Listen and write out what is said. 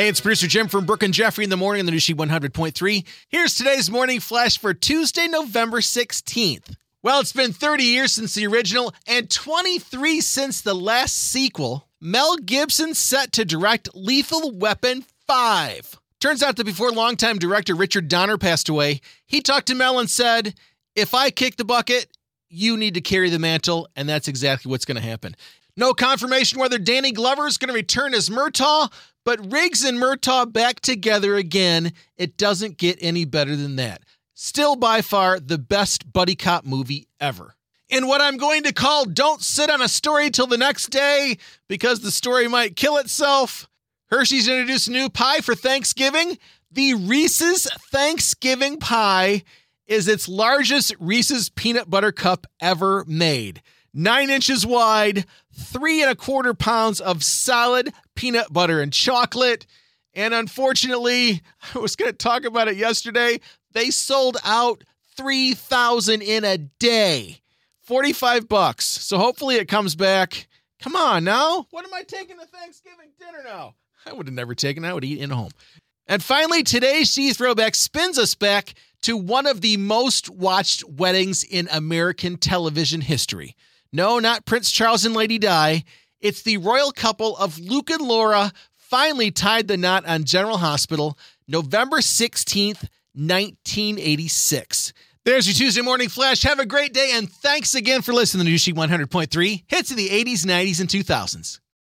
Hey, it's producer Jim from Brooke and Jeffrey in the morning on the new She 100.3. Here's today's morning flash for Tuesday, November 16th. Well, it's been 30 years since the original and 23 since the last sequel. Mel Gibson set to direct Lethal Weapon 5. Turns out that before longtime director Richard Donner passed away, he talked to Mel and said, If I kick the bucket, you need to carry the mantle, and that's exactly what's going to happen. No confirmation whether Danny Glover is going to return as Murtaugh, but Riggs and Murtaugh back together again. It doesn't get any better than that. Still by far the best buddy cop movie ever. In what I'm going to call Don't Sit on a Story Till the Next Day because the story might kill itself, Hershey's introduced a new pie for Thanksgiving. The Reese's Thanksgiving Pie is its largest Reese's peanut butter cup ever made. Nine inches wide, three and a quarter pounds of solid peanut butter and chocolate. And unfortunately, I was going to talk about it yesterday. They sold out 3,000 in a day. 45 bucks. So hopefully it comes back. Come on now. What am I taking to Thanksgiving dinner now? I would have never taken. I would eat in home. And finally, today's She Throwback spins us back to one of the most watched weddings in American television history. No, not Prince Charles and Lady Di. It's the royal couple of Luke and Laura finally tied the knot on General Hospital November 16th, 1986. There's your Tuesday morning flash. Have a great day, and thanks again for listening to New She 100.3 hits of the 80s, 90s, and 2000s.